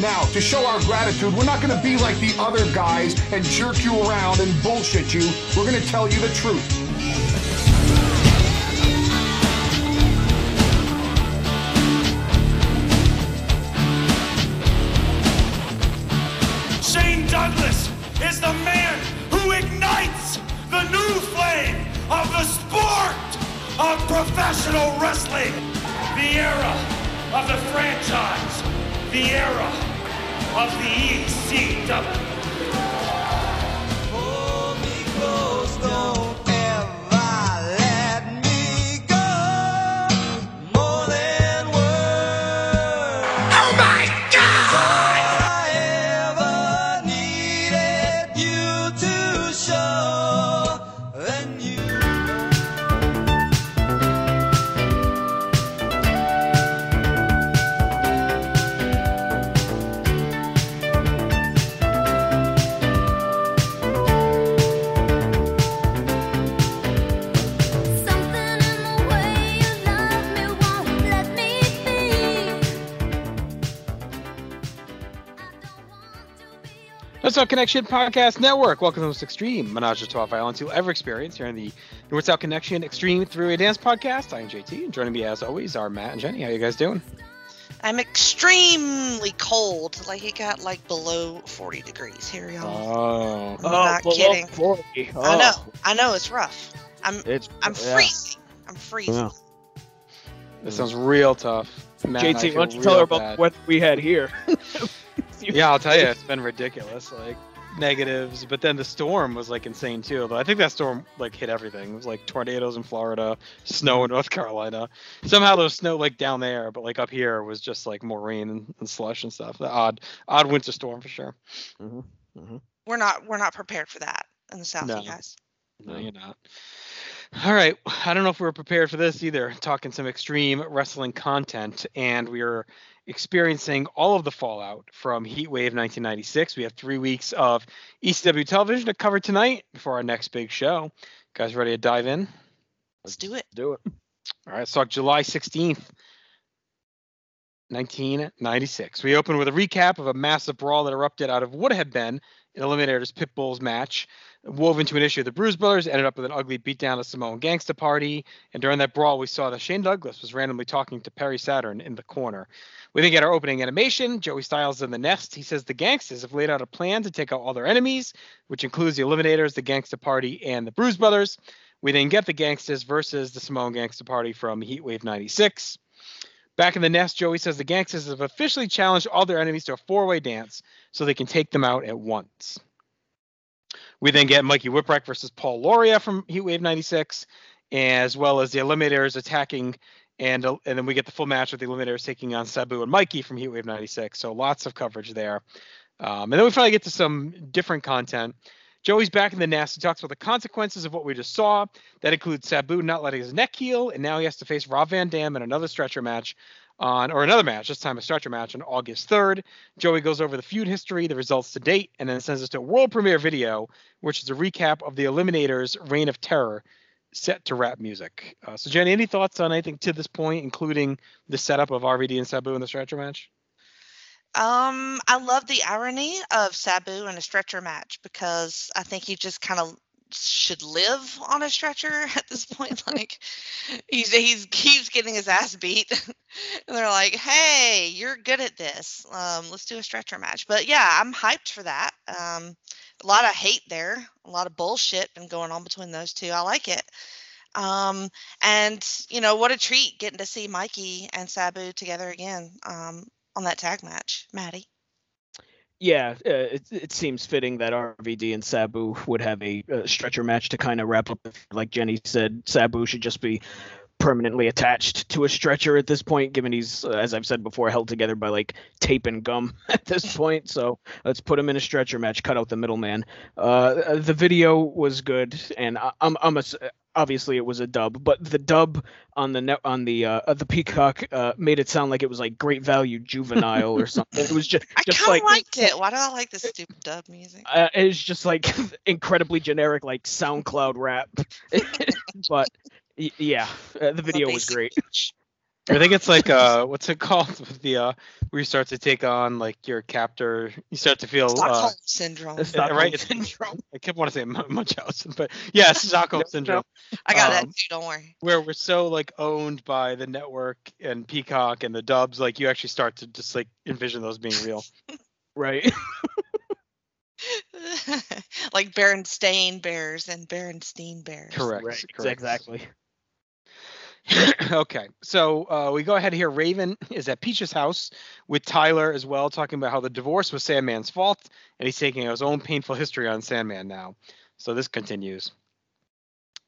Now, to show our gratitude, we're not going to be like the other guys and jerk you around and bullshit you. We're going to tell you the truth. Shane Douglas is the man who ignites the new flame of the sport of professional wrestling. The era of the franchise. The era of the E South Connection Podcast Network. Welcome to the most extreme menage a trois violence you'll ever experience here in the North South Connection Extreme Three Way Dance Podcast. I am JT, and joining me as always are Matt and Jenny. How you guys doing? I'm extremely cold. Like it got like below 40 degrees here, y'all. Oh, I'm not oh, below kidding. 40. I Oh, know. I know it's rough. I'm It's I'm yeah. freezing. I'm freezing. Yeah. this sounds real tough. Matt JT, why don't you tell her about bad. the weather we had here? Yeah, I'll tell you, it's been ridiculous. Like negatives, but then the storm was like insane too. But I think that storm like hit everything. It was like tornadoes in Florida, snow in North Carolina. Somehow there was snow like down there, but like up here was just like more rain and, and slush and stuff. The odd, odd winter storm for sure. Mm-hmm, mm-hmm. We're not we're not prepared for that in the south, No. you guys. No, you're not. All right. I don't know if we were prepared for this either. Talking some extreme wrestling content, and we are experiencing all of the fallout from Heat Wave 1996. We have three weeks of ECW television to cover tonight before our next big show. Guys, ready to dive in? Let's do it. Do it. All right, let's July 16th, 1996. We open with a recap of a massive brawl that erupted out of what had been an Eliminators Pit Bulls match, wove into an issue the Bruise Brothers, ended up with an ugly beatdown of Samoan Gangsta Party. And during that brawl, we saw that Shane Douglas was randomly talking to Perry Saturn in the corner. We then get our opening animation. Joey Styles in the nest. He says the gangsters have laid out a plan to take out all their enemies, which includes the Eliminators, the Gangsta Party, and the Bruise Brothers. We then get the gangsters versus the Samoan Gangsta Party from Heatwave 96. Back in the nest, Joey says the gangsters have officially challenged all their enemies to a four way dance so they can take them out at once. We then get Mikey Whipwreck versus Paul Lauria from Heatwave 96, as well as the Eliminators attacking, and, and then we get the full match with the Eliminators taking on Sabu and Mikey from Heatwave 96. So lots of coverage there. Um, and then we finally get to some different content. Joey's back in the nest. He talks about the consequences of what we just saw. That includes Sabu not letting his neck heal, and now he has to face Rob Van Dam in another stretcher match on, or another match, this time a stretcher match on August 3rd. Joey goes over the feud history, the results to date, and then sends us to a world premiere video, which is a recap of the Eliminators' Reign of Terror set to rap music. Uh, so, Jenny, any thoughts on anything to this point, including the setup of RVD and Sabu in the stretcher match? Um, I love the irony of Sabu in a stretcher match because I think he just kind of should live on a stretcher at this point. Like he's he's keeps getting his ass beat, and they're like, "Hey, you're good at this. Um, let's do a stretcher match." But yeah, I'm hyped for that. Um, a lot of hate there, a lot of bullshit been going on between those two. I like it. Um, and you know what a treat getting to see Mikey and Sabu together again. Um, on that tag match, Maddie. Yeah, uh, it, it seems fitting that RVD and Sabu would have a uh, stretcher match to kind of wrap up. Like Jenny said, Sabu should just be permanently attached to a stretcher at this point, given he's, uh, as I've said before, held together by like tape and gum at this point. So let's put him in a stretcher match, cut out the middleman. Uh, the video was good, and I, I'm, I'm a, obviously it was a dub, but the dub on the net on the uh, uh, the Peacock uh, made it sound like it was like great value juvenile or something. It was just I just kind of like liked it. Why do I like this stupid dub music? uh, it's just like incredibly generic like SoundCloud rap. but y- yeah, uh, the video was great. bitch. I think it's like uh, what's it called? With the uh, where you start to take on like your captor. You start to feel uh, syndrome. The Stockholm right, it's- syndrome. I kept want to say Mun- Munchausen, but yeah, Stockholm No, no. syndrome, I got that um, too. Don't worry. where we're so like owned by the network and Peacock and the dubs, like you actually start to just like envision those being real. Right. like Berenstain Bears and Berenstein Bears. Correct. right. correct. Exactly. okay, so uh, we go ahead here. Raven is at Peach's house with Tyler as well, talking about how the divorce was Sandman's fault, and he's taking his own painful history on Sandman now. So this continues.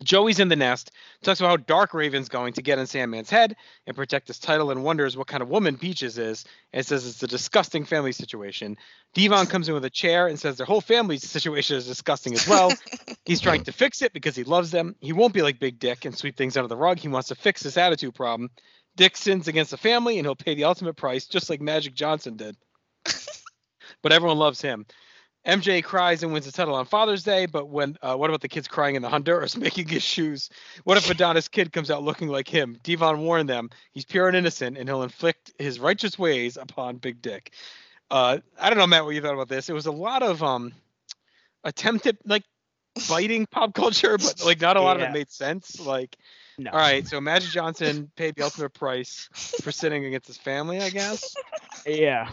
Joey's in the nest, talks about how Dark Raven's going to get in Sandman's head and protect his title, and wonders what kind of woman Peaches is, and says it's a disgusting family situation. Devon comes in with a chair and says their whole family situation is disgusting as well. He's trying to fix it because he loves them. He won't be like Big Dick and sweep things under the rug. He wants to fix this attitude problem. Dick sins against the family and he'll pay the ultimate price, just like Magic Johnson did. but everyone loves him. MJ cries and wins the title on Father's Day, but when uh, what about the kids crying in the Honduras making his shoes? What if Madonna's kid comes out looking like him? Devon warned them he's pure and innocent, and he'll inflict his righteous ways upon Big Dick. Uh, I don't know, Matt, what you thought about this. It was a lot of um attempted like biting pop culture, but like not a lot of it made sense. Like, No. all right, so Magic Johnson paid the ultimate price for sinning against his family, I guess. Yeah.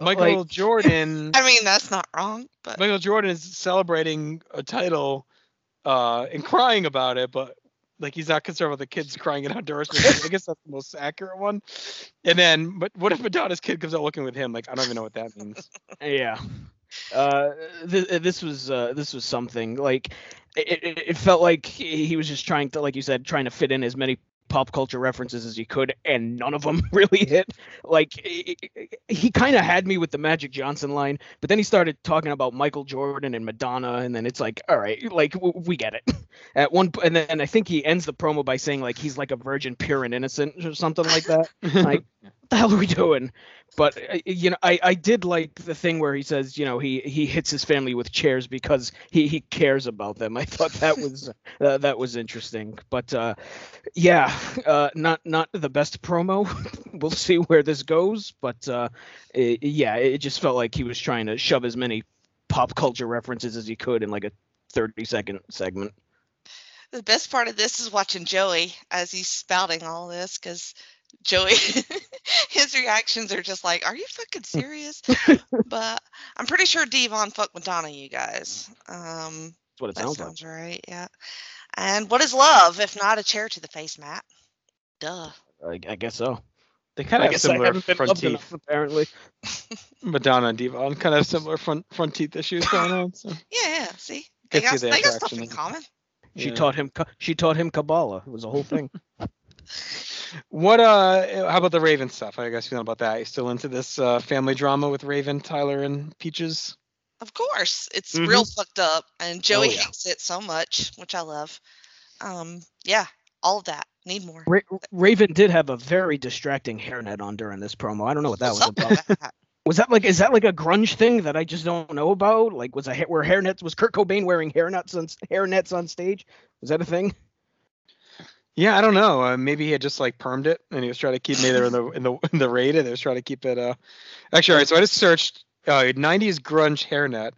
Michael Like- Jordan. I mean, that's not wrong, but Michael Jordan is celebrating a title uh, and crying about it, but like he's not concerned with the kids crying in Honduras. I guess that's the most accurate one. And then, but what if Madonna's kid comes out looking with him? Like I don't even know what that means. Yeah. Uh, th- this was uh, this was something like it, it, it felt like he he was just trying to, like you said, trying to fit in as many pop culture references as he could, and none of them really hit. Like he, he kind of had me with the Magic Johnson line, but then he started talking about Michael Jordan and Madonna, and then it's like, all right, like w- we get it. At one, p- and then I think he ends the promo by saying like he's like a virgin, pure and innocent, or something like that. Like, the hell are we doing? But uh, you know, I, I did like the thing where he says, you know, he he hits his family with chairs because he he cares about them. I thought that was uh, that was interesting. But uh, yeah, uh, not not the best promo. we'll see where this goes. But uh, it, yeah, it just felt like he was trying to shove as many pop culture references as he could in like a 30 second segment. the best part of this is watching Joey as he's spouting all this because Joey, his reactions are just like, "Are you fucking serious?" but I'm pretty sure Devon fucked Madonna, you guys. Um, That's what it that sounds sounds, like. right, yeah. And what is love if not a chair to the face, Matt? Duh. I, I guess so. They kind of have similar front teeth. enough, apparently. Madonna and Devon kind of have similar front front teeth issues going on. So Yeah, yeah. See, they Could see got, the they got stuff in common. She yeah. taught him. She taught him Kabbalah. It was a whole thing. What uh? How about the Raven stuff? How you guys feeling about that? You still into this uh, family drama with Raven, Tyler, and Peaches? Of course, it's real Mm-hmm. fucked up, and Joey yeah. hates it so much, which I love. Um, yeah, all of that. Need more. Ra- Raven did have a very distracting hairnet on during this promo. I don't know what that was What's up about. that? Was that like is that like a grunge thing that I just don't know about? Like was a ha- where hairnets was Kurt Cobain wearing hairnets on hairnets on stage? Was that a thing? Yeah, I don't know. Uh, maybe he had just like permed it, and he was trying to keep maybe in the in the in the raid, and they was trying to keep it. Uh, actually, all right. So I just searched uh, '90s grunge hairnet,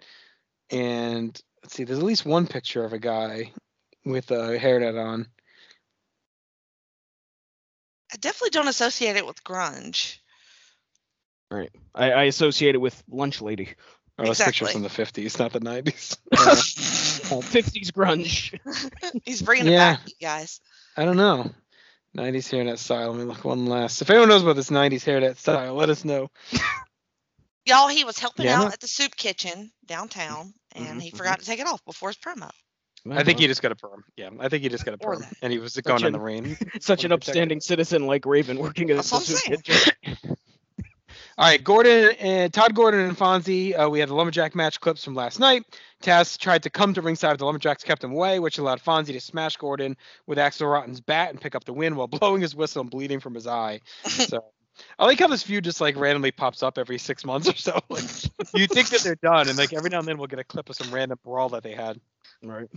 and let's see. There's at least one picture of a guy with a hairnet on. I definitely don't associate it with grunge. Right. I, I associate it with lunch lady. Oh, this picture's from the '50s, not the '90s. Oh, 50s grunge. He's bringing Yeah. it back, you guys. I don't know. 90s hairnet style. Let me look one last. If anyone knows about this 90s hairnet style, let us know. Y'all, he was helping Yeah, out at the soup kitchen downtown, and Mhm, he forgot to take it off before his promo. I think he just got a perm. Yeah, I think he just got a perm, and he was going in the rain. such an upstanding citizen like Raven working at That's the soup saying. kitchen. All right, Gordon and Todd Gordon and Fonzie. Uh, we had the lumberjack match clips from last night. Taz tried to come to ringside, but the lumberjacks kept him away, which allowed Fonzie to smash Gordon with Axl Rotten's bat and pick up the win while blowing his whistle and bleeding from his eye. So I like how this feud just like randomly pops up every six months or so. Like, you think that they're done, and like every now and then we'll get a clip of some random brawl that they had. Right.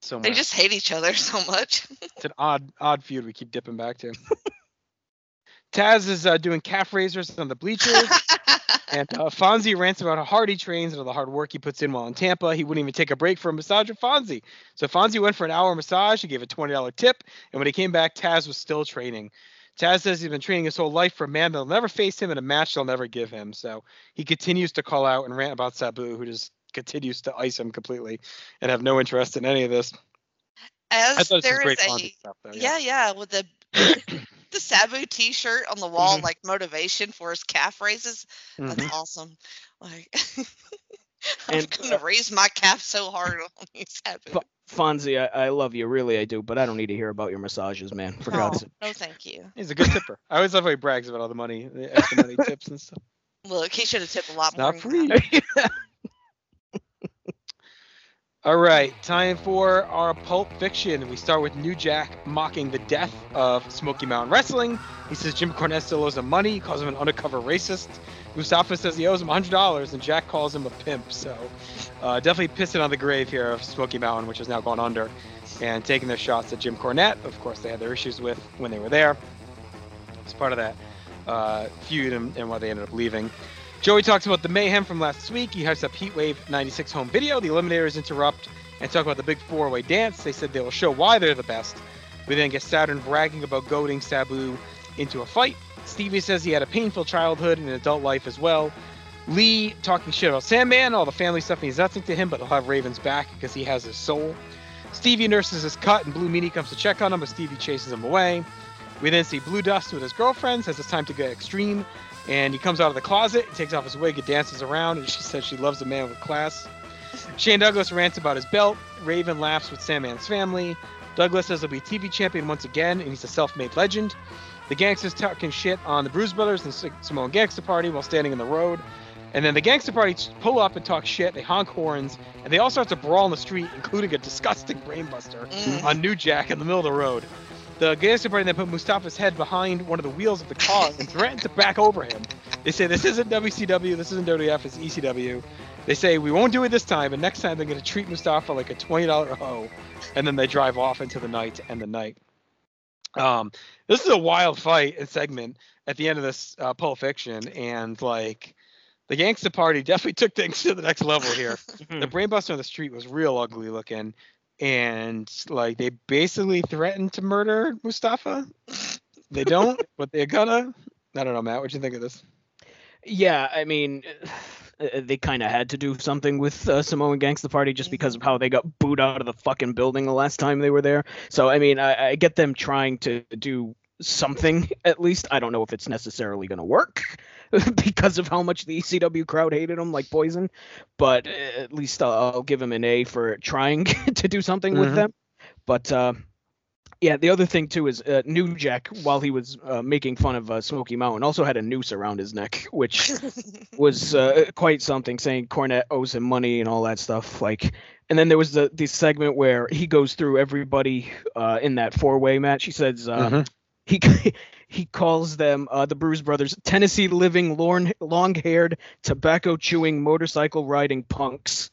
Somewhere. They just hate each other so much. It's an odd, odd feud we keep dipping back to. Taz is uh, doing calf raisers on the bleachers. And uh, Fonzie rants about how hard he trains and all the hard work he puts in while in Tampa. He wouldn't even take a break for a massage with Fonzie. So Fonzie went for an hour massage. He gave a $20 tip. And when he came back, Taz was still training. Taz says he's been training his whole life for a man that'll never face him in a match they'll never give him. So he continues to call out and rant about Sabu, who just continues to ice him completely and have no interest in any of this. I As thought this was there great a stuff, though. yeah, yeah, with the the Sabu T-shirt on the wall, like motivation for his calf raises. That's Mhm. awesome. Like, I'm And, gonna raise my calf so hard on you, Sabu. Fu- Fonzie, I, I love you, really, I do, but I don't need to hear about your massages, man. For Oh, God's sake. no, thank you. He's a good tipper. I always love how he brags about all the money, the extra money tips and stuff. Look, he should have tipped a lot It's more. not than free. All right, time for our Pulp Fiction. We start with New Jack mocking the death of Smoky Mountain Wrestling. He says Jim Cornette still owes him money. Calls him an undercover racist. Mustafa says he owes him $100, and Jack calls him a pimp. So uh, definitely pissing on the grave here of Smoky Mountain, which has now gone under, and taking their shots at Jim Cornette. Of course, they had their issues with when they were there. It's part of that uh, feud and, and why they ended up leaving. Joey talks about the mayhem from last week. He hypes up Heatwave 96 home video. The Eliminators interrupt and talk about the big four way dance. They said they will show why they're the best. We then get Saturn bragging about goading Sabu into a fight. Stevie says he had a painful childhood and an adult life as well. Lee talking shit about Sandman, all the family stuff means nothing to him, but he'll have Raven's back because he has his soul. Stevie nurses his cut, and Blue Meanie comes to check on him, but Stevie chases him away. We then see Blue Dust with his girlfriend, says it's time to get extreme, and he comes out of the closet, takes off his wig, and dances around, and she says she loves a man with class. Shane Douglas rants about his belt. Raven laughs with Sandman's family. Douglas says he'll be TV champion once again, and he's a self-made legend. The gangsters talking shit on the Bruise Brothers and the Samoan Gangster Party while standing in the road. And then the Gangster Party pull up and talk shit. They honk horns, and they all start to brawl in the street, including a disgusting brainbuster Mm. on New Jack in the middle of the road. The Gangster Party then put Mustafa's head behind one of the wheels of the car and threatened to back over him. They say this isn't WCW, this isn't WWF, it's ECW. They say we won't do it this time, and next time they're going to treat Mustafa like a twenty dollar hoe, and then they drive off into the night and the night. Um, this is a wild fight and segment at the end of this uh, Pulp Fiction, and like the Gangsta Party definitely took things to the next level here. the brainbuster on the street was real ugly looking, and like they basically threatened to murder Mustafa. They don't, but they're gonna. I don't know, Matt. What do you think of this? Yeah, I mean, uh, they kind of had to do something with uh, Samoan Gangsta Party just because of how they got booed out of the fucking building the last time they were there. So, I mean, I, I get them trying to do something at least. I don't know if it's necessarily going to work because of how much the ECW crowd hated him like poison, but uh, at least I'll, I'll give him an A for trying to do something with Mhm. them. But uh, yeah, the other thing too is uh, New Jack, while he was uh, making fun of uh, Smoky Mountain, also had a noose around his neck, which was uh, quite something, saying Cornette owes him money and all that stuff. Like, and then there was the the segment where he goes through everybody uh, in that four way match. He says uh, Mhm. He he calls them uh, the Bruise Brothers, Tennessee living, long haired, tobacco chewing, motorcycle riding punks.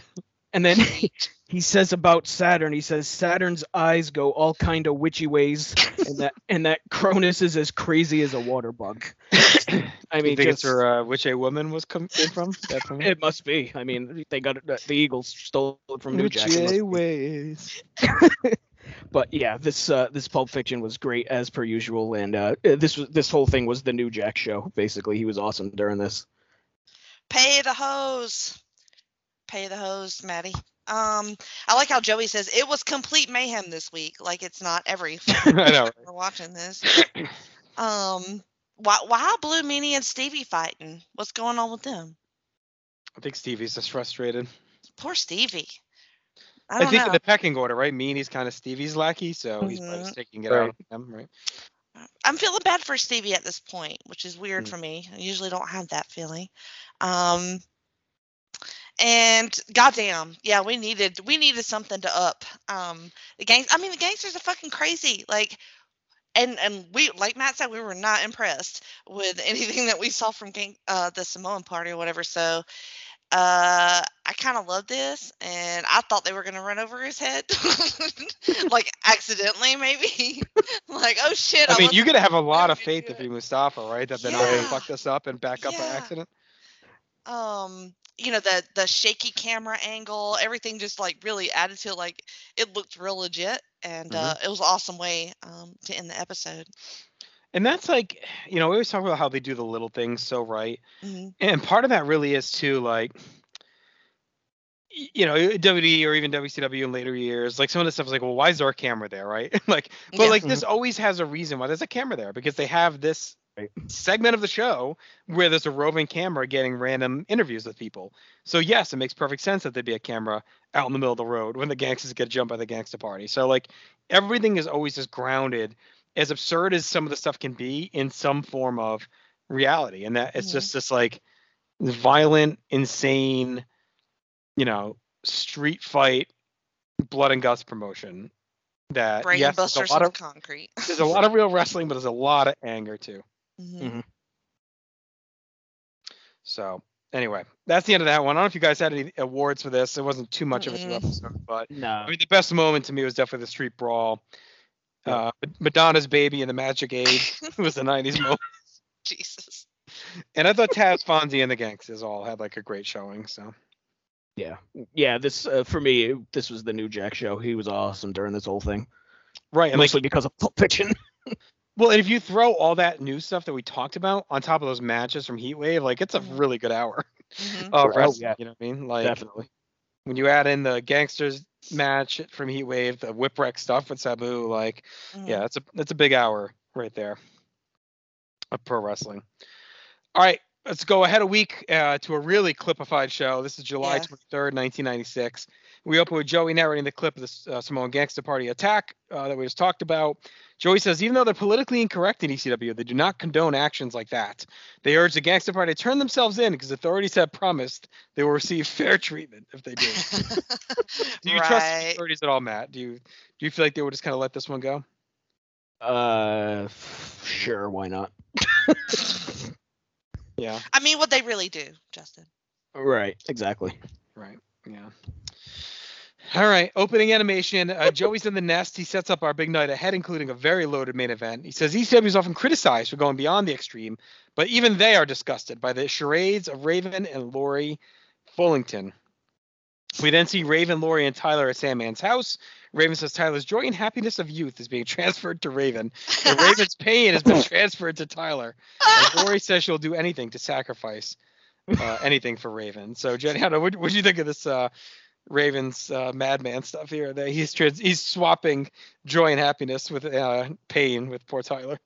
and then he, he says about Saturn, he says Saturn's eyes go all kind of witchy ways, and that and that Kronus is as crazy as a water bug. I mean, just- where uh, which a woman was come from? From it must be. I mean, they got it, the Eagles stole it from New Jack. it must a be. ways. But yeah, this uh, this Pulp Fiction was great as per usual, and uh, this was this whole thing was the New Jack show. Basically, he was awesome during this. Pay the hose. Pay the hose, Maddie. Um, I like how Joey says it was complete mayhem this week. Like it's not every I know. right? we're watching this. Um, why why Blue Meanie and Stevie fighting? What's going on with them? I think Stevie's just frustrated. Poor Stevie. I I, don't think know. in the pecking order, right? Meanie's kind of Stevie's lackey, so he's probably just taking it out Right. on him, right? I'm feeling bad for Stevie at this point, which is weird Mm. for me. I usually don't have that feeling. Um and goddamn, yeah, we needed we needed something to up. Um the gangs I mean the gangsters are fucking crazy. Like and and we like Matt said, we were not impressed with anything that we saw from gang uh the Samoan party or whatever. So uh I kind of love this and I thought they were gonna run over his head. like accidentally, maybe. like, oh shit! I mean, wasn't you gotta have a lot of faith if you're Mustafa, right? That they're not gonna fuck this up and back up by accident. um you know the the shaky camera angle everything just like really added to it like it looked real legit and Mm-hmm. uh it was an awesome way um to end the episode And that's like, you know, we always talk about how they do the little things so right. hmm And part of that really is too like you know, WWE or even WCW in later years, like some of the stuff is like, well, why is there a camera there, right? like, but Yeah. like this always has a reason why there's a camera there because they have this Right. segment of the show where there's a roving camera getting random interviews with people. So yes, it makes perfect sense that there'd be a camera out in the middle of the road when the gangsters get jumped by the gangster party. So like everything is always just grounded, as absurd as some of the stuff can be, in some form of reality, and that it's Mhm. just this like violent, insane, you know, street fight, blood and guts promotion. That brain yes, there's a busters lot of concrete there's a lot of real wrestling, but there's a lot of anger too. Mhm. So anyway, that's the end of that one. I don't know if you guys had any awards for this. It wasn't too much of a episode, but No. I mean the best moment to me was definitely the street brawl. Uh, Madonna's baby and the Magic Age was the '90s moment, jesus and I thought Taz, Fonzie, and the Gangsters all had like a great showing. So Yeah. Yeah. This uh, for me, this was the new Jack show. He was awesome during this whole thing, right, and like mostly because of Pulp Fiction. well, and if you throw all that new stuff that we talked about on top of those matches from Heatwave, like it's a Mhm. really good hour Mhm. of Oh, wrestling. yeah. You know what I mean? Like Definitely. when you add in the Gangsters match from Heatwave, the Whipwreck stuff with Sabu, like Mhm. yeah, that's a that's a big hour right there of pro wrestling. All right, let's go ahead a week uh, to a really clipified show. This is July Yeah. twenty third, nineteen ninety six. We open with Joey narrating the clip of the uh, Samoan Gangster Party attack uh, that we just talked about. Joey says, even though they're politically incorrect in ECW, they do not condone actions like that. They urge the Gangster Party to turn themselves in because authorities have promised they will receive fair treatment if they do. Do you trust the authorities at all, Matt? Do you do you feel like they would just kind of let this one go? Uh, sure. Why not? Yeah. i mean what they really do justin Right. Exactly. Right. Yeah. All right. Opening animation. Uh, Joey's in the nest. He sets up our big night ahead, including a very loaded main event. He says ECW is often criticized for going beyond the extreme, but even they are disgusted by the charades of Raven and Lori Fullington. We then see Raven, Lori, and Tyler at Sandman's house. Raven says Tyler's joy and happiness of youth is being transferred to Raven, and Raven's pain has been transferred to Tyler. And Lori says she'll do anything to sacrifice uh, anything for Raven. So Jenny, what what do you think of this uh, Raven's uh, madman stuff here? That he's trans- he's swapping joy and happiness with uh, pain with poor Tyler.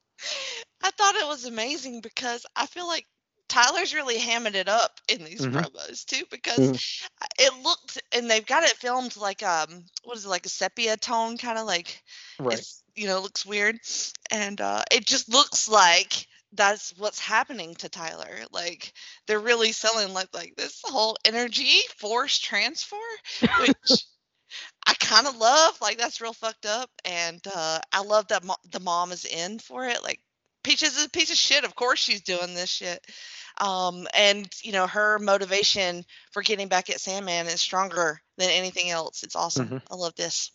I thought it was amazing because I feel like Tyler's really hamming it up in these Mhm. promos too because it looked and they've got it filmed like um what is it like a sepia tone kind of like Right. it's you know looks weird and uh it just looks like that's what's happening to Tyler like they're really selling like like this whole energy force transfer which I kind of love like that's real fucked up and uh I love that mo- the mom is in for it like Peaches is a piece of shit of course she's doing this shit um and you know her motivation for getting back at Sandman is stronger than anything else it's awesome Mhm. I love this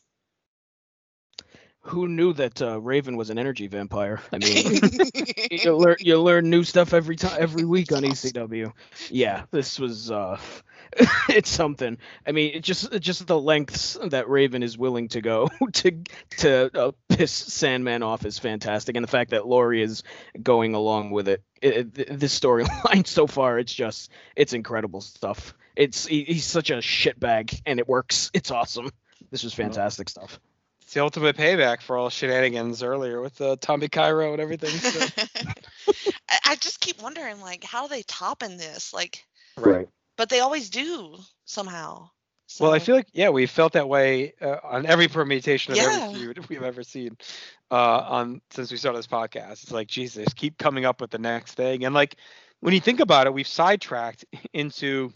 Who knew that uh, Raven was an energy vampire? I mean, you learn you learn new stuff every time every week on ECW. Yeah, this was uh it's something. I mean, it just just the lengths that Raven is willing to go to to uh, piss Sandman off is fantastic, and the fact that Laurie is going along with it. it, it this storyline so far, it's just it's incredible stuff. It's he, he's such a shitbag, and it works. It's awesome. This was fantastic stuff. It's the ultimate payback for all shenanigans earlier with uh, Tommy Cairo and everything. So. I, I just keep wondering like how do they top in this like Right. but they always do somehow Well, I feel like yeah, we felt that way uh, on every permutation of Yeah. every feud we've ever seen uh, on since we started this podcast. It's like Jesus, keep coming up with the next thing, and like when you think about it, we've sidetracked into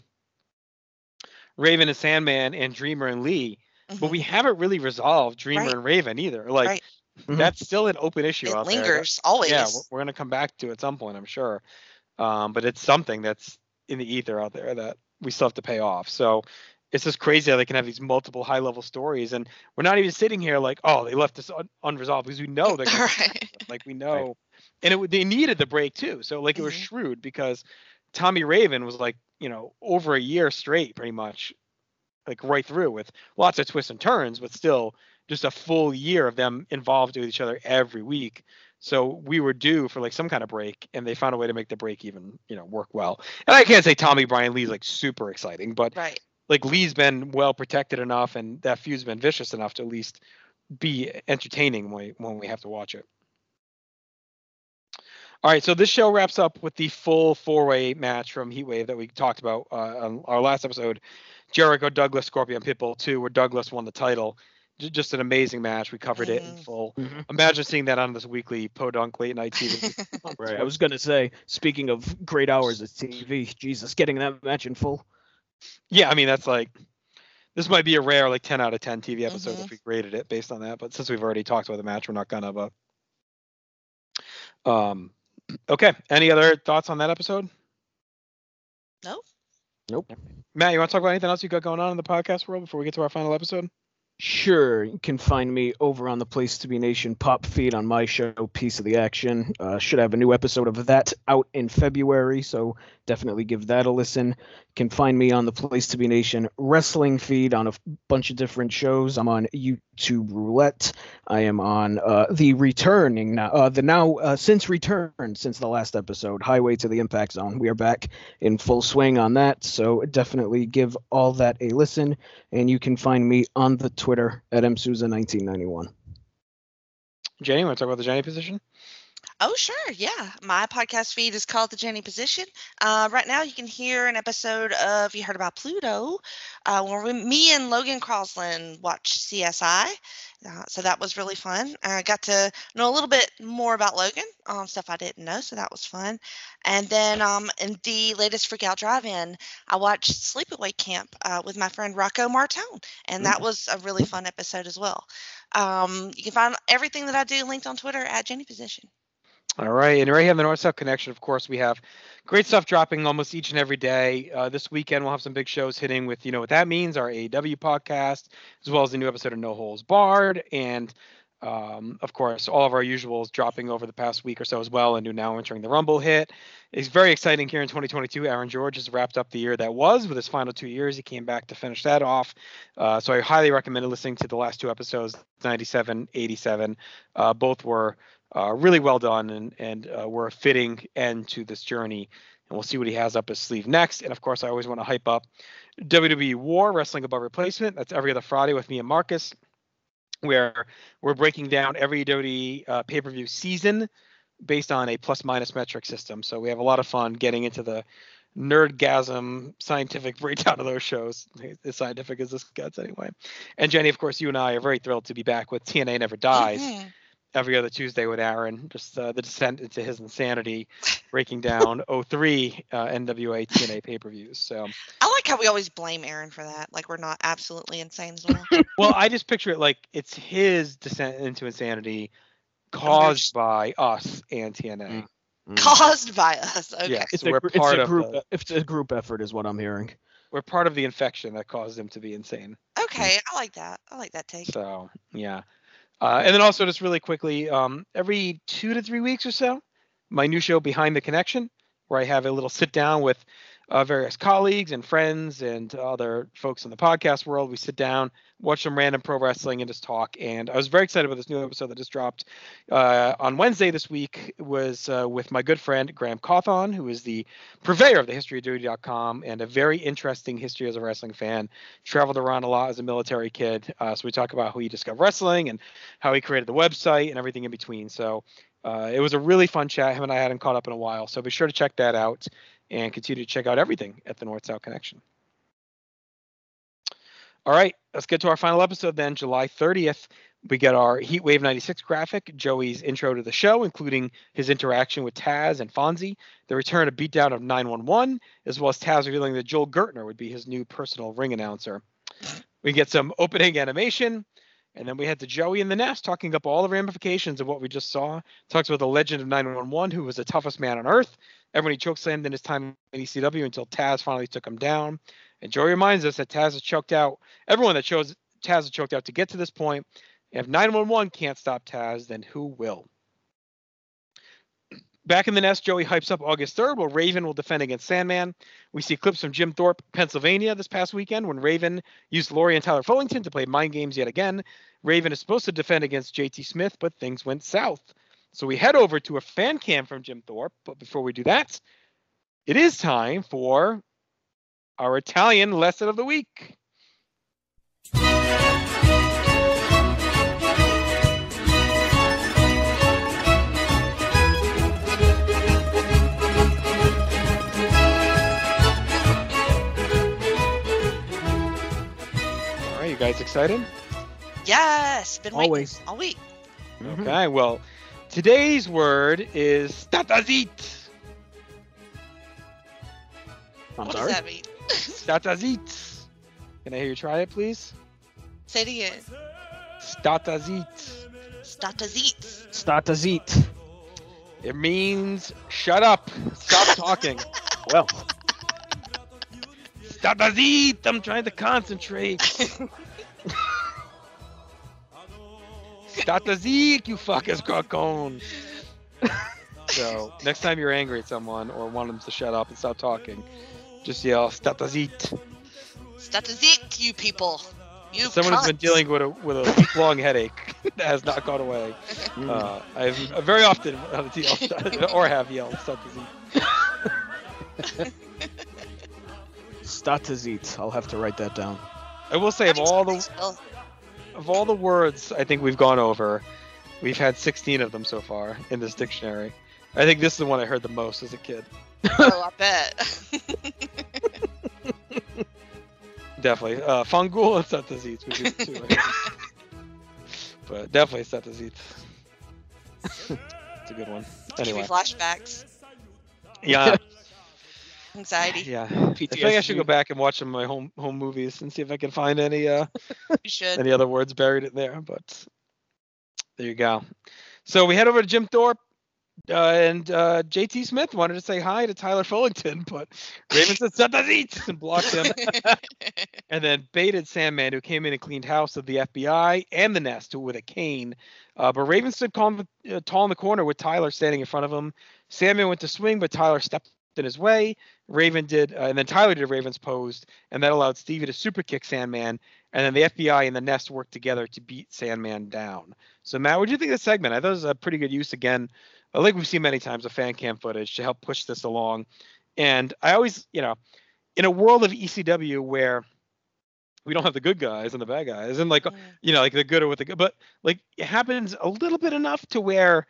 Raven and Sandman and Dreamer and Lee, but Mhm. we haven't really resolved Dreamer Right. and Raven either. Like Right. Mhm. that's still an open issue it out there. lingers always yeah, we're, we're gonna come back to at some point, I'm sure. Um, but it's something that's in the ether out there that we still have to pay off. So it's just crazy how they can have these multiple high level stories, and we're not even sitting here like, oh, they left this un- unresolved because we know they're gonna right. like we know, and it, they needed the break too. So like it was Mhm. shrewd because Tommy Raven was like you know over a year straight pretty much, like right through with lots of twists and turns, but still just a full year of them involved with each other every week. So we were due for like some kind of break, and they found a way to make the break even you know work well. And I can't say Tommy Brian Lee's like super exciting, but Right. like Lee's been well protected enough, and that feud's been vicious enough to at least be entertaining when we, when we have to watch it. All right, so this show wraps up with the full four-way match from Heatwave that we talked about uh, on our last episode. Jericho, Douglas, Scorpio, Pitbull, two, where Douglas won the title. J- Just an amazing match. We covered it in Mhm. full. Mhm. Imagine seeing that on this weekly podunk late night TV. Right. I was gonna say, speaking of great hours of TV, Jesus, getting that match in full. Yeah, I mean that's like this might be a rare like 10 out of 10 TV episode Mhm. if we graded it based on that, but since we've already talked about the match, we're not gonna but um okay. Any other thoughts on that episode? No. Nope. Matt, you want to talk about anything else you got going on in the podcast world before we get to our final episode? Sure, you can find me over on the Place to Be Nation pop feed on my show, Piece of the Action. Uh, should have a new episode of that out in February, so definitely give that a listen. You can find me on the Place to Be Nation wrestling feed on a bunch of different shows. I'm on YouTube Roulette. I am on uh, the returning now, uh, the now uh, since returned since the last episode, Highway to the Impact Zone. We are back in full swing on that, so definitely give all that a listen and you can find me on the Twitter at msouza1991. Jenny, want to talk about the Jenny position? Oh, sure. Yeah. My podcast feed is called The Jenny Position. Uh, right now, you can hear an episode of You Heard About Pluto, uh, where we, me and Logan Crosland watched CSI. Uh, so that was really fun. I got to know a little bit more about Logan, um, stuff I didn't know. So that was fun. And then um, in the latest Freak Out Drive In, I watched Sleepaway Camp uh, with my friend Rocco Martone. And that was a really fun episode as well. Um, you can find everything that I do linked on Twitter at Jenny Position. All right, and right here on the North South Connection, of course, we have great stuff dropping almost each and every day. Uh, this weekend, we'll have some big shows hitting with, you know, what that means, our AEW podcast, as well as the new episode of No Holes Barred, and um, of course, all of our usuals dropping over the past week or so as well, and now entering the Rumble hit. It's very exciting here in 2022. Aaron George has wrapped up the year that was with his final two years. He came back to finish that off. Uh, so I highly recommend listening to the last two episodes, 97, 87. Uh, both were uh, really well done and and uh, were a fitting end to this journey. And we'll see what he has up his sleeve next. And of course, I always want to hype up WWE War Wrestling Above Replacement. That's every other Friday with me and Marcus, where we're breaking down every WWE uh, pay per view season based on a plus minus metric system. So we have a lot of fun getting into the nerdgasm scientific breakdown of those shows as scientific as this gets anyway and jenny of course you and i are very thrilled to be back with tna never dies Mhm. Every other Tuesday with Aaron, just uh, the descent into his insanity, breaking down 03 uh, NWA TNA pay per views. So, I like how we always blame Aaron for that. Like we're not absolutely insane as well. well, I just picture it like it's his descent into insanity caused by us and TNA. Caused by us. Okay. Yeah, It's so a, we're gr- it's part a of group. the, It's a group effort, is what I'm hearing. we're part of the infection that caused him to be insane. Okay. I like that. I like that take. So, yeah. Uh, and then also, just really quickly, um, every two to three weeks or so, my new show, Behind the Connection, where I have a little sit down with uh, various colleagues and friends and other folks in the podcast world. We sit down, watch some random pro wrestling, and just talk. And I was very excited about this new episode that just dropped uh, on Wednesday this week. It was uh, with my good friend Graham Cawthon, who is the purveyor of the historyofduty.com and a very interesting history as a wrestling fan. Traveled around a lot as a military kid. Uh, so we talk about how he discovered wrestling and how he created the website and everything in between. So uh, it was a really fun chat. Him and I hadn't caught up in a while. So be sure to check that out and continue to check out everything at the North South Connection. All right, let's get to our final episode then. July 30th, we get our Heatwave 96 graphic, Joey's intro to the show, including his interaction with Taz and Fonzie, the return of Beatdown of 911, as well as Taz revealing that Joel Gertner would be his new personal ring announcer. We get some opening animation, and then we head to Joey in the nest, talking up all the ramifications of what we just saw. Talks about the legend of 911, who was the toughest man on earth. Everyone he chokeslammed in his time in ECW until Taz finally took him down. And Joey reminds us that Taz has choked out everyone that chose Taz has choked out to get to this point. If 911 can't stop Taz, then who will? Back in the nest, Joey hypes up August 3rd, where Raven will defend against Sandman. We see clips from Jim Thorpe, Pennsylvania this past weekend when Raven used Laurie and Tyler Fullington to play mind games yet again. Raven is supposed to defend against JT Smith, but things went south. So we head over to a fan cam from Jim Thorpe. But before we do that, it is time for our Italian lesson of the week. All right, you guys excited? Yes, been waiting Always. all week. Okay, well, today's word is statazit. I'm what sorry. does that mean? Statazit. Can I hear you try it, please? Say it again. Statazit. Statazit. Statazit. It means shut up. Stop talking. Well, Statazit. I'm trying to concentrate. Statazit, you fuckers cocon. so next time you're angry at someone or want them to shut up and stop talking, just yell Statazit. Statazit, you people. You Someone who's been dealing with a with a long headache that has not gone away. Uh, I've very often had to yell or have yelled Statazit. Statazit. I'll have to write that down. I will say of all the Well, of all the words I think we've gone over, we've had 16 of them so far in this dictionary. I think this is the one I heard the most as a kid. oh, I bet. Definitely. Uh, Fangul and Satazit would be the two. But definitely Satazit. it's a good one. Anyway. flashbacks, Yeah. Anxiety. Yeah. I think I should go back and watch some of my home home movies and see if I can find any uh You should. any other words buried in there. But there you go. So we head over to Jim Thorpe, uh, and uh, JT Smith wanted to say hi to Tyler Fullington, but Raven said "Satazit" and blocked him, and then baited Sandman, who came in and cleaned house of the FBI and the Nest with a cane. Uh, but Raven stood calm, uh, tall in the corner with Tyler standing in front of him. Sandman went to swing, but Tyler stepped in his way. Raven did, uh, and then Tyler did Raven's posed, and that allowed Stevie to super kick Sandman. And then the FBI and the Nest worked together to beat Sandman down. So Matt, what do you think of the segment? I thought it was a pretty good use again, uh, like we've seen many times of fan cam footage to help push this along. And I always, you know, in a world of ECW where we don't have the good guys and the bad guys, and like Mm. you know, like the good or with the good, but like it happens a little bit enough to where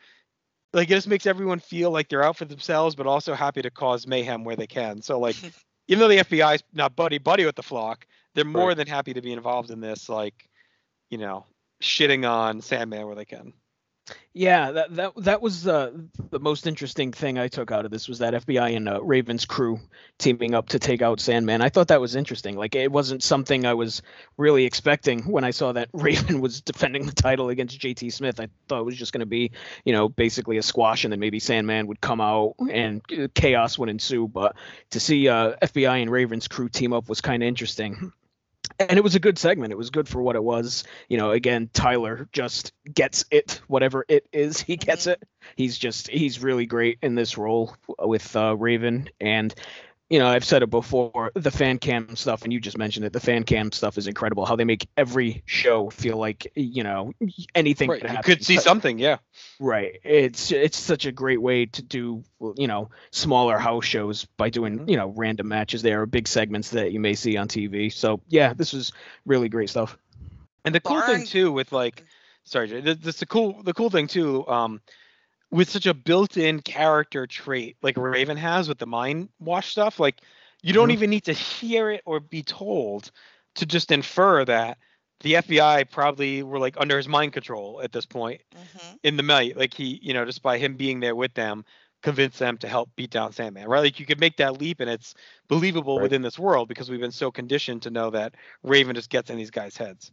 like it just makes everyone feel like they're out for themselves, but also happy to cause mayhem where they can. So like, even though the FBI is not buddy buddy with the flock, they're more Right. than happy to be involved in this, like, you know, shitting on Sandman where they can. Yeah, that that that was uh, the most interesting thing I took out of this was that FBI and uh, Raven's crew teaming up to take out Sandman. I thought that was interesting. Like it wasn't something I was really expecting when I saw that Raven was defending the title against JT Smith. I thought it was just going to be, you know, basically a squash, and then maybe Sandman would come out and uh, chaos would ensue. But to see uh, FBI and Raven's crew team up was kind of interesting. And it was a good segment. It was good for what it was you know, again, Tyler just gets it, whatever it is, he gets Mhm. it. He's just he's really great in this role with uh, Raven, and you know, I've said it before, the fan cam stuff, and you just mentioned it. The fan cam stuff is incredible. How they make every show feel like you know anything Right. could You could see But- something, yeah. Right. It's it's such a great way to do you know smaller house shows by doing Mhm. you know random matches there or big segments that you may see on TV. So yeah, this is really great stuff. And the cool thing too with like, sorry, Jay, th- this the cool the cool thing too, um, with such a built-in character trait like Raven has with the mind wash stuff, like you don't Mhm. even need to hear it or be told to just infer that the FBI probably were like under his mind control at this point Mhm. in the night. Like he, you know, just by him being there with them, convince them to help beat down Sandman, right? Like you could make that leap and it's believable Right. within this world because we've been so conditioned to know that Raven just gets in these guys' heads.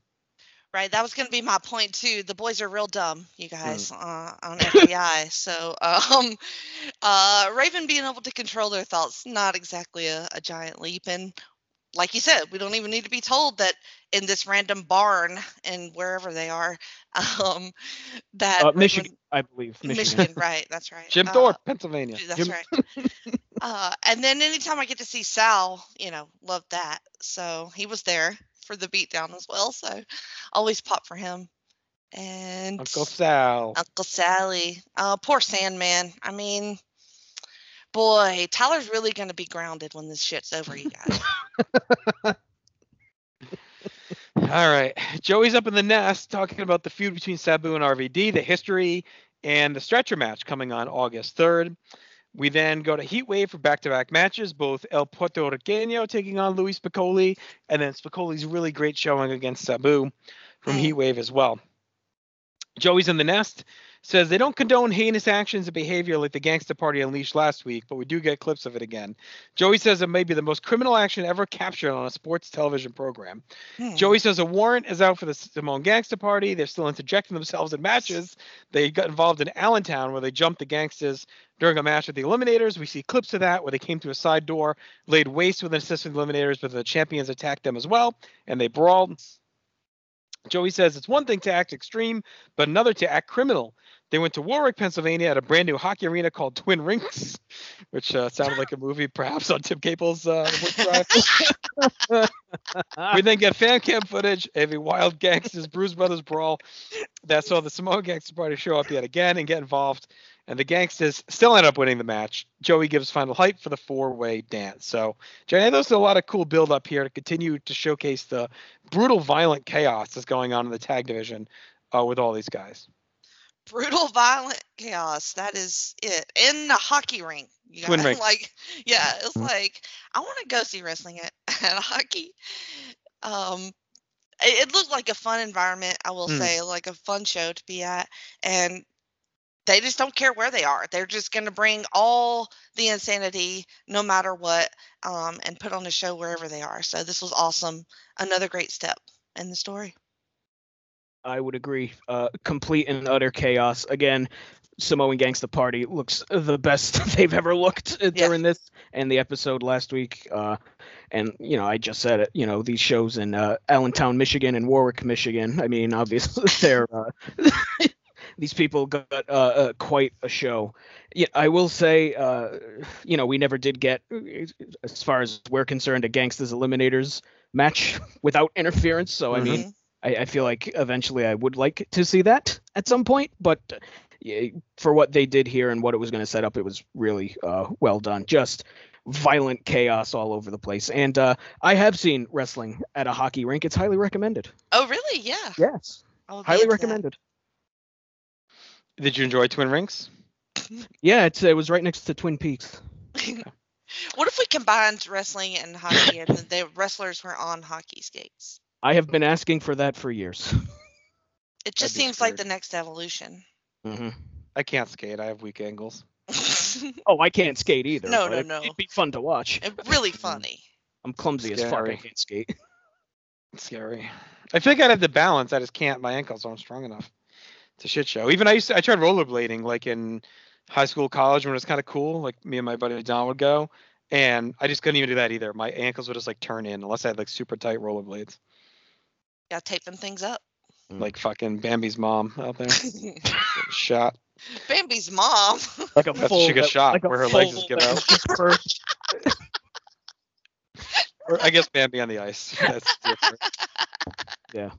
Right, that was going to be my point too. The boys are real dumb, you Mm. guys, uh, on FBI. so, um, uh, Raven being able to control their thoughts, not exactly a, a giant leap. And like you said, we don't even need to be told that in this random barn and wherever they are, um, that Uh, Michigan, Mon- I believe. Michigan. Michigan, right? That's right. Jim Uh, Thorpe, Pennsylvania. That's Jim- right. uh, and then anytime I get to see Sal, you know, love that. So he was there for the beatdown as well. So always pop for him. And Uncle Sal. Uncle Sally. Uh, poor Sandman. I mean, boy, Tyler's really going to be grounded when this shit's over, you guys. All right. Joey's up in the nest talking about the feud between Sabu and RVD, the history, and the stretcher match coming on August 3rd. We then go to Heat Wave for back to back matches, both El Puerto Riqueño taking on Luis Spicoli, and then Spicoli's really great showing against Sabu from Mm. Heat Wave as well. Joey's in the nest says they don't condone heinous actions and behavior like the gangster party unleashed last week, but we do get clips of it again. Joey says it may be the most criminal action ever captured on a sports television program. Hmm. Joey says a warrant is out for the Samoan Gangster Party. They're still interjecting themselves in matches. They got involved in Allentown where they jumped the gangsters during a match with the Eliminators. We see clips of that where they came to a side door, laid waste with an assistant Eliminators, but the champions attacked them as well, and they brawled. Joey says it's one thing to act extreme, but another to act criminal. They went to Warwick, Pennsylvania, at a brand new hockey arena called Twin Rinks, which uh, sounded like a movie perhaps on Tim Capel's uh, we then get fan cam footage of a wild gangsters Bruise Brothers brawl that saw the Samoan Gangster Party show up yet again and get involved. And the gangsters still end up winning the match. Joey gives final hype for the four-way dance. So, Jenny, there's a lot of cool build up here to continue to showcase the brutal, violent chaos that's going on in the tag division uh, with all these guys. Brutal violent chaos that is it in the hockey rink you Twin rink. like yeah it's Mhm. like i want to go see wrestling at, at hockey um it, it looked like a fun environment i will Mm. say like a fun show to be at and they just don't care where they are they're just going to bring all the insanity no matter what um and put on a show wherever they are so this was awesome another great step in the story I would agree. Uh, complete and utter chaos. Again, Samoan Gangsta Party looks the best they've ever looked uh, Yeah. during this and the episode last week. Uh, and you know, I just said it. You know, these shows in uh, Allentown, Michigan, and Warwick, Michigan. I mean, obviously, they're uh, these people got uh, uh, quite a show. Yeah, I will say, uh, you know, we never did get, as far as we're concerned, a Gangsters Eliminators match without interference. So I mean. I, I feel like eventually I would like to see that at some point, but uh, for what they did here and what it was going to set up, it was really uh, well done. Just violent chaos all over the place. And uh, I have seen wrestling at a hockey rink. It's highly recommended. oh really yeah Yes, I would highly into that. recommended. Did you enjoy Twin Rinks? Yeah, it's it was right next to Twin Peaks. What if we combined wrestling and hockey and the wrestlers were on hockey skates? I have been asking for that for years. It just be seems like screwed. the next evolution. hmm I can't skate. I have weak ankles. Oh, I can't skate either. No, but no, no. It'd be fun to watch. It- really funny. I'm clumsy as fuck. I Scary. can't skate. It's scary. I feel like I'd have the balance. I just can't. My ankles aren't strong enough. It's a shit show. Even I used to, I tried rollerblading like in high school, college when it was kind of cool. Like me and my buddy Don would go, and I just couldn't even do that either. My ankles would just like turn in unless I had like super tight rollerblades, Gotta tape them things up. like fucking Bambi's mom out there. Shot. Bambi's mom. Like a full, she got uh, shot like where her legs full just give out. burst. Or I guess Bambi on the ice. That's different. All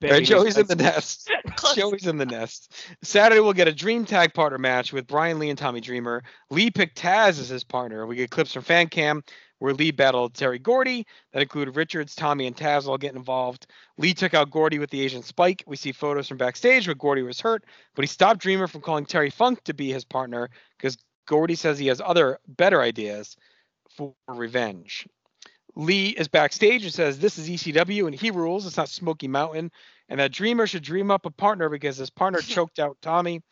Baby right, Joey's in the nest. Joey's in the nest. Saturday we'll get a dream tag partner match with Brian Lee and Tommy Dreamer. Lee picked Taz as his partner. We get clips from Fan Cam where Lee battled Terry Gordy. That included Richards, Tommy, and Taz all getting involved. Lee took out Gordy with the Asian spike. We see photos from backstage where Gordy was hurt, but he stopped Dreamer from calling Terry Funk to be his partner because Gordy says he has other better ideas for revenge. Lee is backstage and says this is ECW and he rules. It's not Smoky Mountain. And that Dreamer should dream up a partner because his partner choked out Tommy.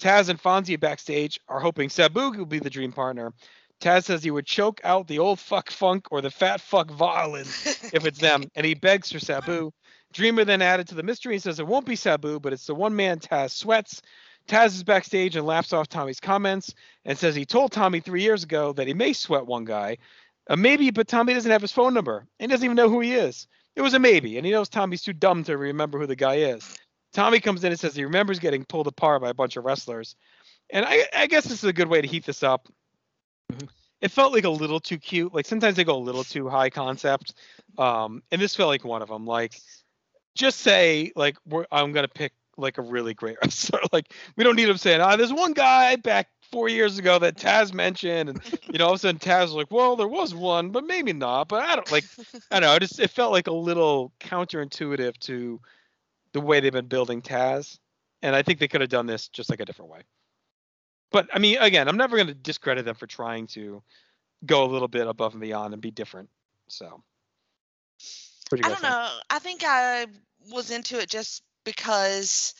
Taz and Fonzie backstage are hoping Sabu will be the dream partner. Taz says he would choke out the old fuck funk or the fat fuck violence if it's them, and he begs for Sabu. Dreamer then added to the mystery and says it won't be Sabu, but it's the one man Taz sweats. Taz is backstage and laughs off Tommy's comments and says he told Tommy three years ago that he may sweat one guy. A maybe, but Tommy doesn't have his phone number. and doesn't even know who he is. It was a maybe, and he knows Tommy's too dumb to remember who the guy is. Tommy comes in and says he remembers getting pulled apart by a bunch of wrestlers. And I, I guess this is a good way to heat this up. Mhm. It felt like a little too cute. Like sometimes they go a little too high concept. Um, and this felt like one of them. Like, just say like I'm gonna pick like a really great wrestler. like we don't need him saying, ah, there's one guy back four years ago that Taz mentioned, and you know, all of a sudden Taz was like, well, there was one, but maybe not. But I don't like, I don't know. It just it felt like a little counterintuitive to the way they've been building Taz, and I think they could have done this just like a different way. But I mean, again, I'm never going to discredit them for trying to go a little bit above and beyond and be different. So, I don't think? know. I think I was into it just because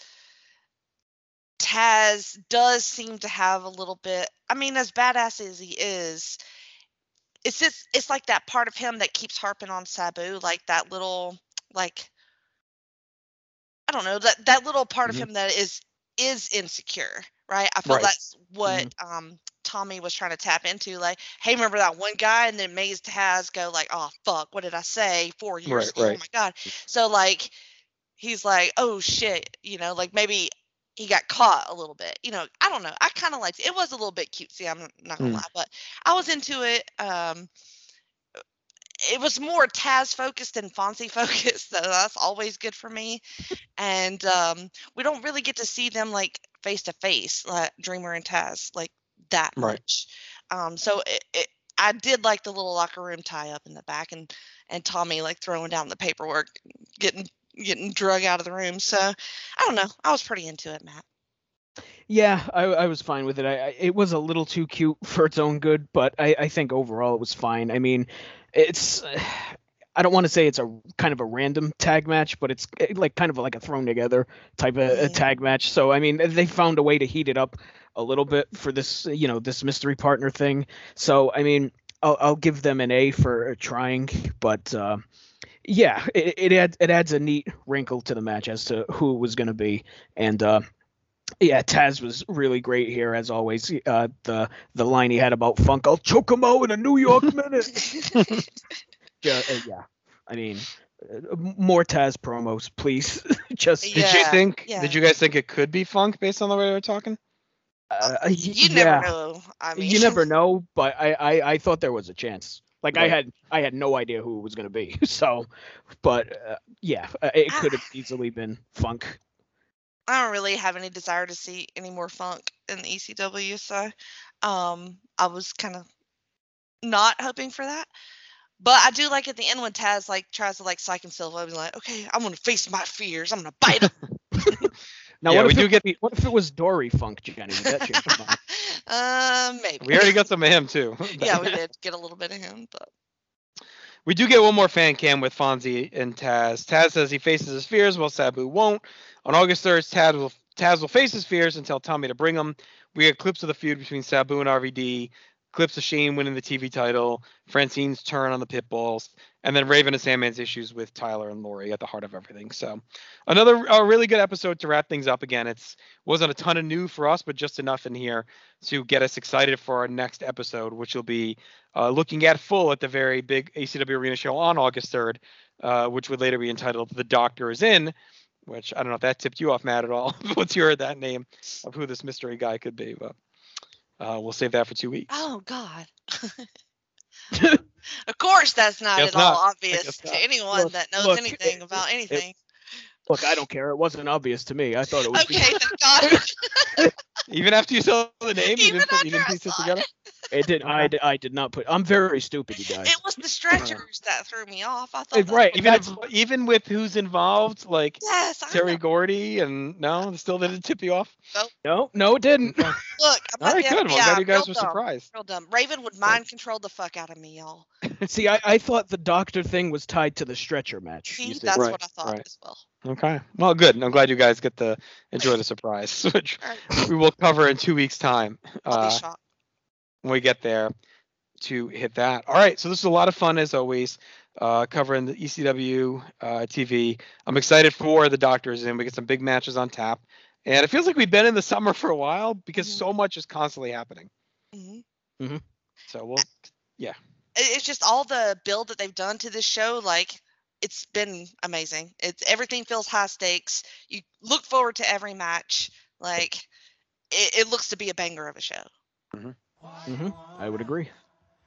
Taz does seem to have a little bit. I mean, as badass as he is, it's just it's like that part of him that keeps harping on Sabu, like that little like I don't know that that little part Mhm. of him that is is insecure, right? I feel Right. that's what um Tommy was trying to tap into. Like, hey, remember that one guy? And then Maze Taz go like, oh fuck, what did I say four years Right, ago? Oh my god. So like he's like, oh shit, you know, like maybe he got caught a little bit. You know, I don't know. I kind of liked it. It was a little bit cutesy. I'm not gonna Mm. lie, but I was into it. Um, it was more Taz focused than Fonzie focused, so that's always good for me. And um, we don't really get to see them like face to face, like Dreamer and Taz, like that Right. much. Um, so it, it, I did like the little locker room tie up in the back, and and Tommy like throwing down the paperwork, getting getting drug out of the room. So I don't know. I was pretty into it, Matt. Yeah, I, I was fine with it. I, I it was a little too cute for its own good, but I, I think overall it was fine. I mean, it's I don't want to say it's a kind of a random tag match, but it's eh, like kind of like a thrown together type of a Mhm. tag match. So I mean, they found a way to heat it up a little bit for this, you know, this mystery partner thing. So I mean, I'll, I'll give them an A for trying, but uh, yeah, it it adds it adds a neat wrinkle to the match as to who it was going to be, and uh, yeah, Taz was really great here as always. Uh, the the line he had about Funk, I'll choke him out in a New York minute. yeah, uh, yeah, I mean, uh, more Taz promos, please. Just Did you think? yeah. Did you guys think it could be Funk based on the way they were talking? uh, you yeah. never know. I mean, you never know, but I, I, I thought there was a chance. Like I had I had no idea who it was going to be. So, but uh, yeah, uh, it Ah. could have easily been Funk. I don't really have any desire to see any more funk in the ECW, so um, I was kind of not hoping for that. But I do like at the end when Taz like tries to like psych himself up and like, okay, I'm gonna face my fears. I'm gonna bite him. Now, Yeah, what we if do it, get- what if it was Dory Funk, Jenny? Would that change your mind? uh, maybe. We already got some of him too. yeah, we did get a little bit of him, but We do get one more fan cam with Fonzie and Taz. Taz says he faces his fears while Sabu won't. On August 3rd, Taz will Taz will face his fears and tell Tommy to bring him. We get clips of the feud between Sabu and RVD, clips of Shane winning the TV title, Francine's turn on the pit Pitbulls, and then Raven and Sandman's issues with Tyler and Lori at the heart of everything. So another a really good episode to wrap things up. Again, it's wasn't a ton of new for us, but just enough in here to get us excited for our next episode, which will be uh, looking at full at the very big ECW Arena show on August 3rd, uh, which would later be entitled "The Doctor Is In," which I don't know if that tipped you off, Matt, at all. Once you heard that name of who this mystery guy could be, but uh, we'll save that for two weeks. oh god. of course, that's not Guess at all obvious to anyone Look- that knows look, anything it- about it- anything. Look, I don't care. It wasn't obvious to me. I thought it was. okay, thank God. Even after you saw the name, you Even didn't, put, you after didn't piece it together. It did. I, did- I did not put. I'm very stupid, you guys. It was the stretchers that threw me off. I thought right, Even if, even with who's involved, like Yes, Terry know. Gordy, and no, still didn't tip you off. No, no, it didn't. Look, I'm All right, good. Well, FBI, glad you guys were dumb, surprised. Real dumb. Raven would mind control the fuck out of me, y'all. See, I, I thought the doctor thing was tied to the stretcher match. See, that's Right, what I thought right. as well. Okay. Well, good. I'm glad you guys get to enjoy the surprise, which All right, we will cover in two weeks' time I'll uh, be shocked. When we get there to hit that. All right. So this is a lot of fun as always, uh, covering the ECW uh, TV. I'm excited for the Doctors in. We get some big matches on tap, and it feels like we've been in the summer for a while because Mhm. so much is constantly happening. hmm So we'll. it- it's just all the build that they've done to this show. Like it's been amazing. It's everything feels high stakes. You look forward to every match. Like it, it looks to be a banger of a show. Hmm I would agree.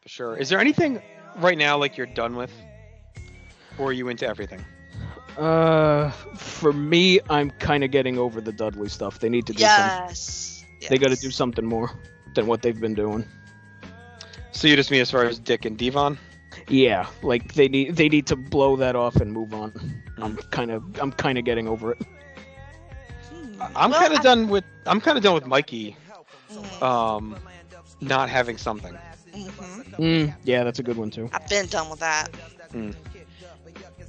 For sure. Is there anything right now like you're done with? Or are you into everything? Uh, for me, I'm kind of getting over the Dudley stuff. They need to do something. Yes. They got to do something more than what they've been doing. So you just mean as far as Dick and Devon? Yeah, like they need they need to blow that off and move on. I'm kind of I'm kind of getting over it. I'm Well, kind of done with I'm kind of done with Mikey Mm, um not having something. mhm. Mm, yeah, that's a good one too. I've been done with that. Mm.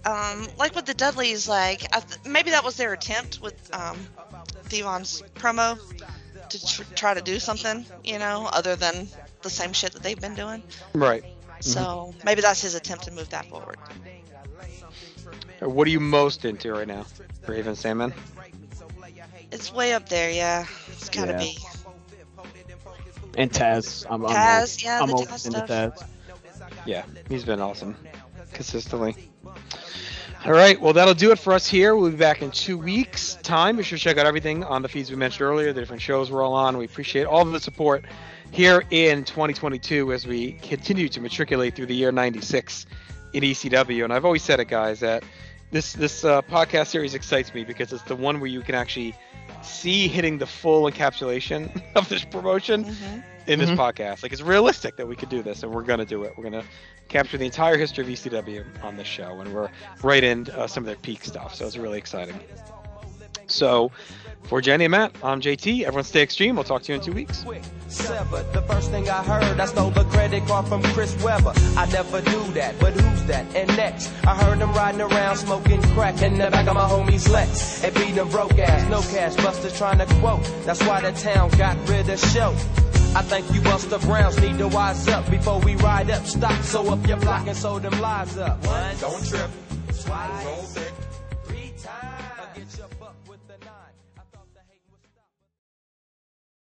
Um, like with the Dudleys, like I th- maybe that was their attempt with um, Devon's promo to tr- try to do something, you know, other than the same shit that they've been doing. Right. So maybe that's his attempt to move that forward. What are you most into right now? Raven Sandman? It's way up there, yeah. It's gotta Yeah. be. And Taz, I'm, I'm Taz, yeah, I'm the all Taz into stuff. Taz. Yeah, he's been awesome consistently. All right, well that'll do it for us here. We'll be back in two weeks' time. Be sure to check out everything on the feeds we mentioned earlier, the different shows we're all on. We appreciate all of the support here in 2022 as we continue to matriculate through the year 96 in ECW. And I've always said it, guys, that this this uh, podcast series excites me because it's the one where you can actually see hitting the full encapsulation of this promotion hmm in this Mhm. podcast. Like it's realistic that we could do this, and we're gonna do it. We're gonna capture the entire history of ECW on this show, and we're right in uh, some of their peak stuff. So it's really exciting. So for Jenny and Matt, I'm JT. Everyone stay extreme. We'll talk to you in two weeks. severed. The first thing I heard, I stole the credit card from Chris Webber. I never do that, but who's that? And next, I heard him riding around smoking crack in the back of my homie's Lex. And beating them broke ass, no cash, busters trying to quote. That's why the town got rid of show. I think you Buster Browns need to wise up before we ride up. Stop, so up your block and sew them lies up. Don't trip. Swag, roll thick.